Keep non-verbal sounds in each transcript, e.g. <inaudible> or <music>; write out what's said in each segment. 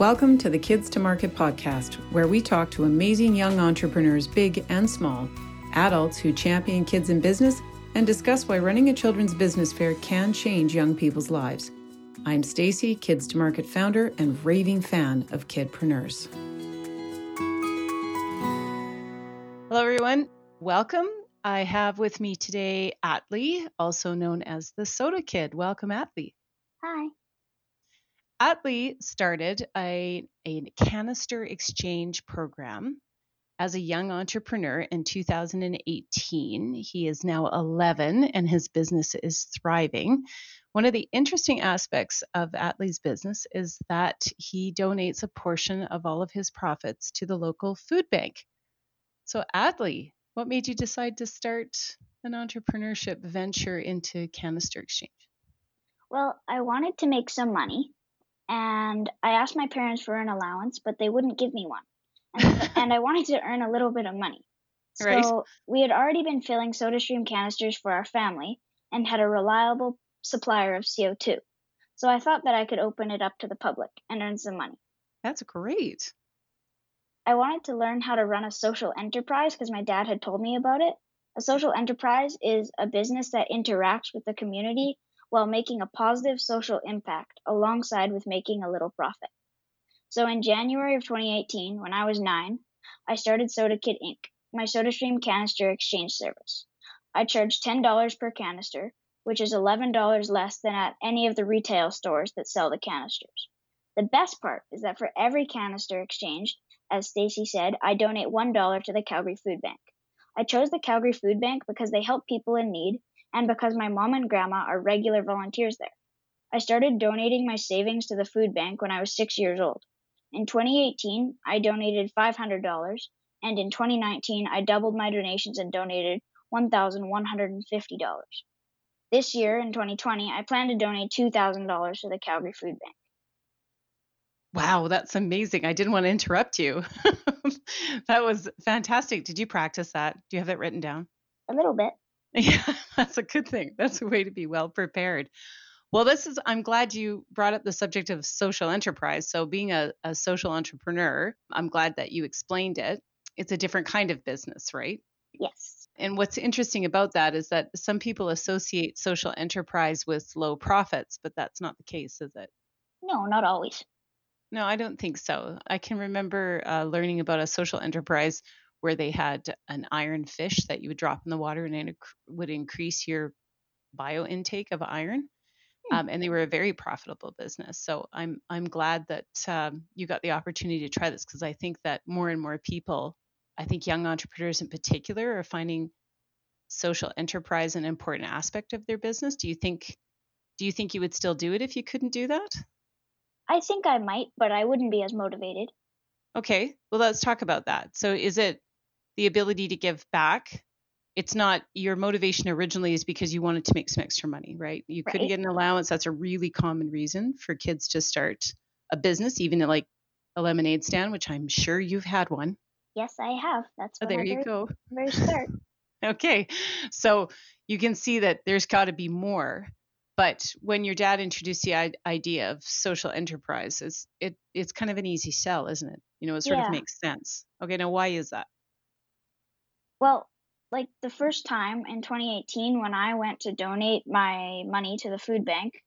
Welcome to the Kids to Market podcast, where we talk to amazing young entrepreneurs, big and small, adults who champion kids in business, and discuss why running a children's business fair can change young people's lives. I'm Stacy, Kids to Market founder and raving fan of kidpreneurs. Hello, everyone. Welcome. I have with me today Atley, also known as the Soda Kid. Welcome, Atley. Hi. Atley started a, a canister exchange program as a young entrepreneur in 2018. He is now 11 and his business is thriving. One of the interesting aspects of Atley's business is that he donates a portion of all of his profits to the local food bank. So, Atley, what made you decide to start an entrepreneurship venture into canister exchange? Well, I wanted to make some money and I asked my parents for an allowance, but they wouldn't give me one. And, <laughs> and I wanted to earn a little bit of money. So Right. we had already been filling SodaStream canisters for our family and had a reliable supplier of CO2. So I thought that I could open it up to the public and earn some money. That's great. I wanted to learn how to run a social enterprise because my dad had told me about it. A social enterprise is a business that interacts with the community while making a positive social impact alongside with making a little profit. So in January of 2018, when I was nine, I started Soda Kid Inc., my SodaStream canister exchange service. I charge $10 per canister, which is $11 less than at any of the retail stores that sell the canisters. The best part is that for every canister exchanged, as Stacy said, I donate $1 to the Calgary Food Bank. I chose the Calgary Food Bank because they help people in need and because my mom and grandma are regular volunteers there. I started donating my savings to the food bank when I was six years old. In 2018, I donated $500, and in 2019, I doubled my donations and donated $1,150. This year, in 2020, I plan to donate $2,000 to the Calgary Food Bank. Wow, that's amazing. I didn't want to interrupt you. <laughs> that was fantastic. Did you practice that? Do you have that written down? A little bit. <laughs> Yeah, that's a good thing. That's a way to be well prepared. Well, this is, I'm glad you brought up the subject of social enterprise. So, being a, a social entrepreneur, I'm glad that you explained it. It's a different kind of business, right? Yes. And what's interesting about that is that some people associate social enterprise with low profits, but that's not the case, is it? No, not always. No, I don't think so. I can remember uh, learning about a social enterprise where they had an iron fish that you would drop in the water and it would increase your bio intake of iron. Hmm. Um, and they were a very profitable business. So I'm I'm glad that um, you got the opportunity to try this because I think that more and more people, I think young entrepreneurs in particular, are finding social enterprise an important aspect of their business. Do you think do you think you would still do it if you couldn't do that? I think I might, but I wouldn't be as motivated. Okay, well, let's talk about that. So, is it the ability to give back? It's not your motivation originally is because you wanted to make some extra money, right? You couldn't get an allowance. That's a really common reason for kids to start a business, even like a lemonade stand, which I'm sure you've had one. Yes, I have. That's Oh, there I you very, go. very start. <laughs> Okay, so you can see that there's got to be more. But when your dad introduced the idea of social enterprise, it's, it, it's kind of an easy sell, isn't it? You know, it sort Yeah. of makes sense. Okay, now why is that? Well, like the first time in 2018 when I went to donate my money to the food bank,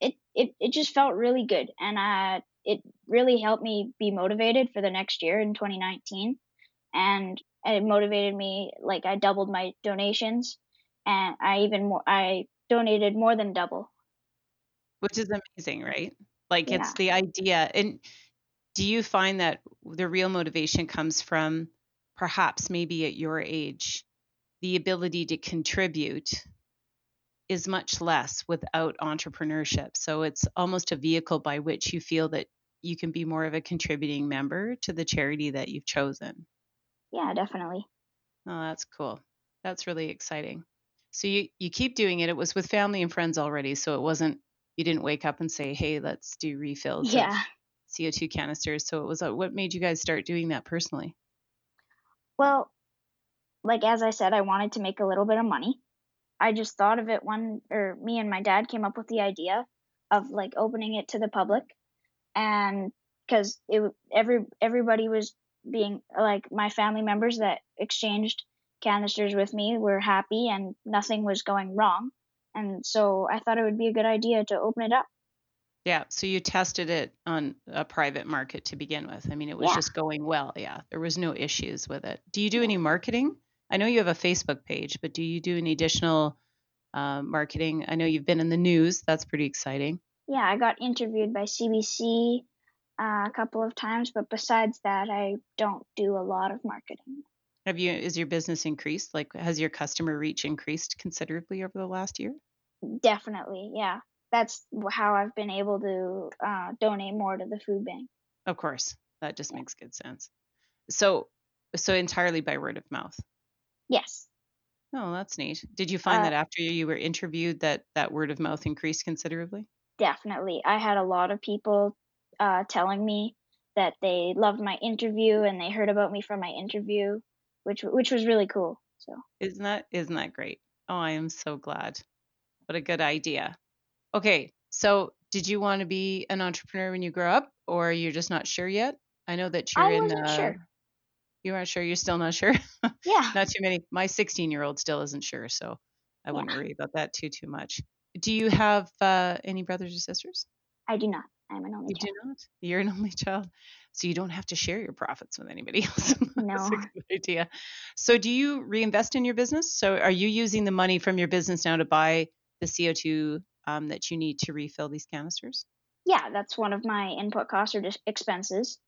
it it, it just felt really good and uh, it really helped me be motivated for the next year in 2019 and it motivated me like I doubled my donations and I even more I donated more than double. which is amazing, right? Like Yeah. it's the idea. And do you find that the real motivation comes from perhaps maybe at your age, the ability to contribute is much less without entrepreneurship. So it's almost a vehicle by which you feel that you can be more of a contributing member to the charity that you've chosen. Yeah, definitely. Oh, that's cool. That's really exciting. So you you keep doing it. It was with family and friends already, so it wasn't you didn't wake up and say, "Hey, let's do refills Yeah. of CO2 canisters." So it was uh, what made you guys start doing that personally? Well, like as I said, I wanted to make a little bit of money. I just thought of it one, or me and my dad came up with the idea of like opening it to the public, and because it every everybody was being like my family members that exchanged canisters with me were happy and nothing was going wrong. And so I thought it would be a good idea to open it up. Yeah. So you tested it on a private market to begin with. I mean, it was Yeah. just going well. Yeah. There was no issues with it. Do you do any marketing? I know you have a Facebook page, but do you do any additional uh, marketing? I know you've been in the news. That's pretty exciting. Yeah, I got interviewed by CBC uh, a couple of times, but besides that, I don't do a lot of marketing. Have you, is your business increased? Like, has your customer reach increased considerably over the last year? Definitely, yeah. That's how I've been able to uh, donate more to the food bank. Of course. That just Yeah. makes good sense. So, so entirely by word of mouth. Yes. Oh, that's neat. Did you find Uh, that after you were interviewed that that word of mouth increased considerably? Definitely. I had a lot of people uh, telling me that they loved my interview and they heard about me from my interview, which which was really cool. So Isn't that isn't that great? Oh, I am so glad. What a good idea. Okay, so did you want to be an entrepreneur when you grow up, or you're just not sure yet? I know that you're I in. wasn't Uh, sure. you aren't sure. You're still not sure. <laughs> Yeah. not too many. My 16 year old still isn't sure, so I wouldn't worry about that too too much. Do you have uh, any brothers or sisters? I do not. I'm an only You do not. You're an only child, so you don't have to share your profits with anybody <laughs> else. That's No. a good idea. So, do you reinvest in your business? So, are you using the money from your business now to buy the CO2 um, that you need to refill these canisters? Yeah, that's one of my input costs or dis- expenses.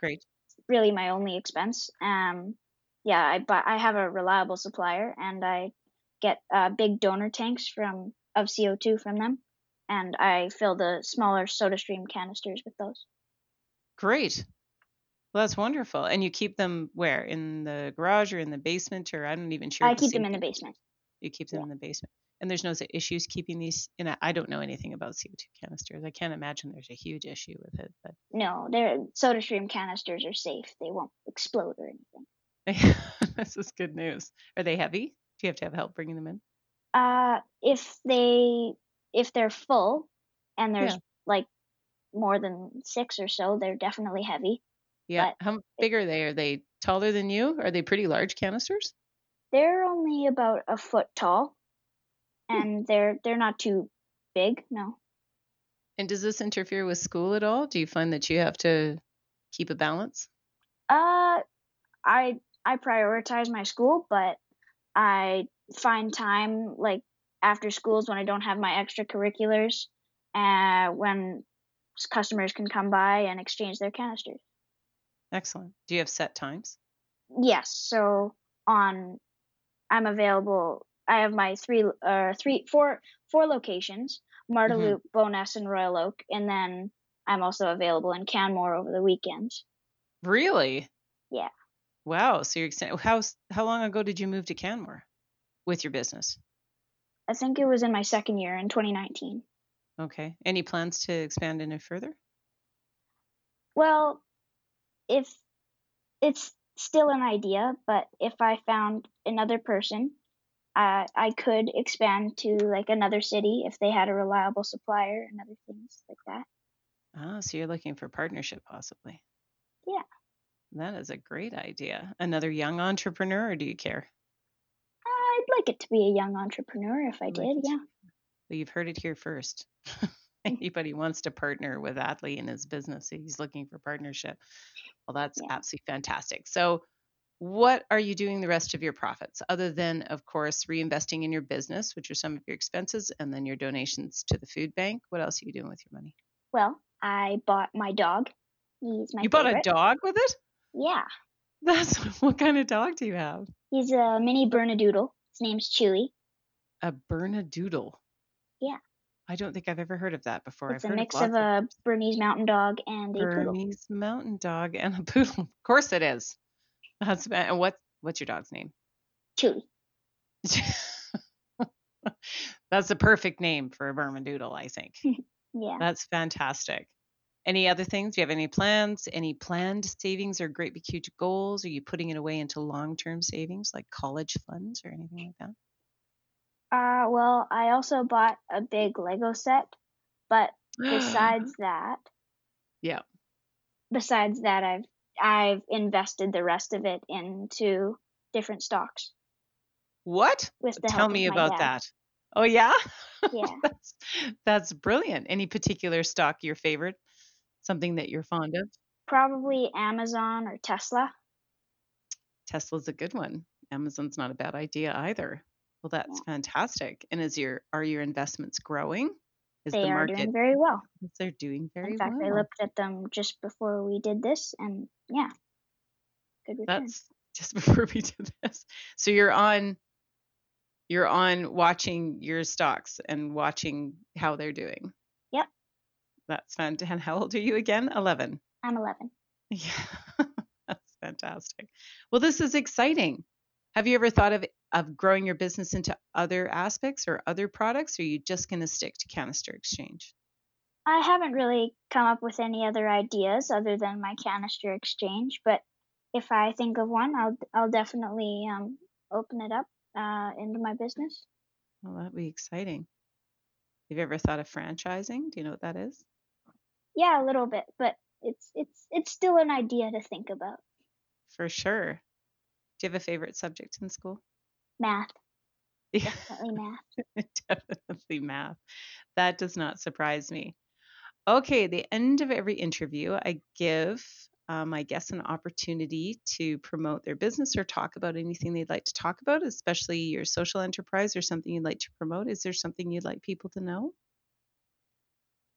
Great. Really, my only expense. Um, yeah, I buy. I have a reliable supplier, and I get uh, big donor tanks from of CO2 from them, and I fill the smaller SodaStream canisters with those. Great. Well, that's wonderful. And you keep them where? In the garage or in the basement, or I'm not even sure. I keep them in the basement. You keep them Yeah. in the basement. And there's no issues keeping these. And I- I don't know anything about CO2 canisters. I can't imagine there's a huge issue with it, but No, their SodaStream canisters are safe. They won't explode or anything. <laughs> this is good news. Are they heavy? Do you have to have help bringing them in? Uh, if they if they're full, and there's Yeah. like more than six or so, they're definitely heavy. Yeah. But How big are they? Are they taller than you? Are they pretty large canisters? They're only about a foot tall. And they're they're not too big. No. And does this interfere with school at all? Do you find that you have to keep a balance? Uh, I I prioritize my school, but I find time like after schools when I don't have my extracurriculars, uh, when customers can come by and exchange their canisters. Excellent. Do you have set times? Yes. So on, I'm available. I have my three, uh, three, four, four locations: Mhm. Loop, Bowness, and Royal Oak, and then I'm also available in Canmore over the weekends. Really? Yeah. Wow. So you're extending. How how long ago did you move to Canmore with your business? I think it was in my second year in 2019. Okay. Any plans to expand any further? Well, if it's still an idea, but if I found another person, uh, I could expand to like another city if they had a reliable supplier and other things like that. Ah, so you're looking for partnership possibly. Yeah. That is a great idea. Another young entrepreneur, or do you care? I'd like it to be a young entrepreneur if I did, yeah. Well, you've heard it here first. <laughs> Anybody wants to partner with Atley in his business, he's looking for partnership. Well, that's Yeah. absolutely fantastic. So, what are you doing the rest of your profits other than, of course, reinvesting in your business, which are some of your expenses, and then your donations to the food bank? What else are you doing with your money? Well, I bought my dog. He's my you bought a dog with it? Yeah. <laughs> That's what kind of dog do you have? He's a mini Bernedoodle. His name's Chewy. A Bernedoodle. Yeah. I don't think I've ever heard of that before. It's I've a heard mix of of a Bernese mountain dog and a poodle. Bernese mountain dog and a poodle. Of course it is. <laughs> That's fa- and what what's your dog's name? Chewy. <laughs> That's the perfect name for a Bernedoodle, I think. <laughs> Yeah. That's fantastic. Any other things? Do you have any plans? Any planned savings or great big huge goals? Are you putting it away into long term savings like college funds or anything like that? Uh, well, I also bought a big Lego set, but <gasps> besides that, Yeah. besides that, I've I've invested the rest of it into different stocks. What? With the Tell me about dad. that. Oh yeah? <laughs> Yeah. that's, that's brilliant. Any particular stock your favorite? Something that you're fond of? Probably Amazon or Tesla. Tesla's a good one. Amazon's not a bad idea either. Well, that's fantastic. And is your are your investments growing? Is They the are doing very well. they're doing very well. In fact, I looked at them just before we did this, and yeah, good return. That's <laughs> just before we did this. So you're on you're on watching your stocks and watching how they're doing. Yep. That's fantastic. And how old are you again? 11. I'm 11. <laughs> Yeah. That's fantastic. Well, this is exciting. Have you ever thought of of growing your business into other aspects or other products or are you just going to stick to canister exchange? I haven't really come up with any other ideas other than my canister exchange, but if I think of one, I'll I'll definitely um, open it up uh, into my business. Well, that'd be exciting. Have you ever thought of franchising? Do you know what that is? Yeah, a little bit, but it's it's it's still an idea to think about. For sure. Do you have a favorite subject in school? Math, definitely math. <laughs> definitely math. That does not surprise me. Okay, the end of every interview, I give uh, my guests an opportunity to promote their business or talk about anything they'd like to talk about, especially your social enterprise or something you'd like to promote. Is there something you'd like people to know?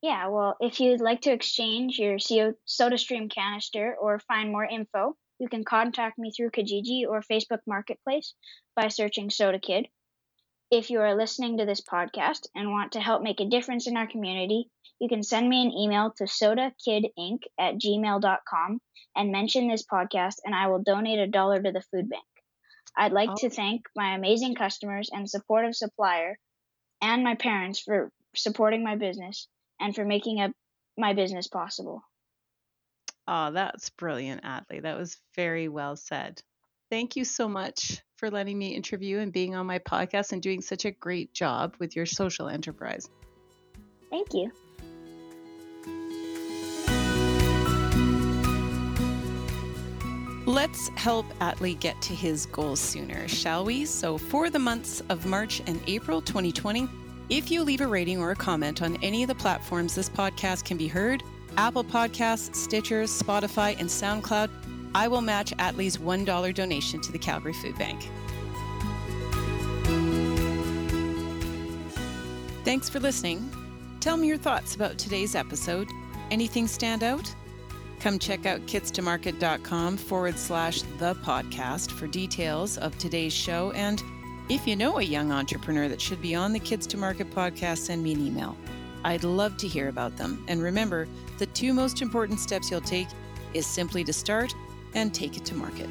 Yeah, well, if you'd like to exchange your CO- SodaStream canister or find more info, you can contact me through Kijiji or Facebook Marketplace by searching Soda Kid. If you are listening to this podcast and want to help make a difference in our community, you can send me an email to sodakidinc at gmail.com and mention this podcast, and I will donate a dollar to the food bank. I'd like to thank my amazing customers and supportive supplier and my parents for supporting my business and for making a, my business possible. Oh, that's brilliant, Atley. That was very well said. Thank you so much for letting me interview and being on my podcast and doing such a great job with your social enterprise. Thank you. Let's help Atley get to his goals sooner, shall we? So, for the months of March and April 2020, if you leave a rating or a comment on any of the platforms this podcast can be heard Apple Podcasts, Stitcher, Spotify, and SoundCloud I will match Atley's $1 donation to the Calgary Food Bank. Thanks for listening. Tell me your thoughts about today's episode. Anything stand out? Come check out kidstomarket.com forward slash the podcast for details of today's show. And if you know a young entrepreneur that should be on the Kids to Market podcast, send me an email. I'd love to hear about them. And remember, the two most important steps you'll take is simply to start and take it to market.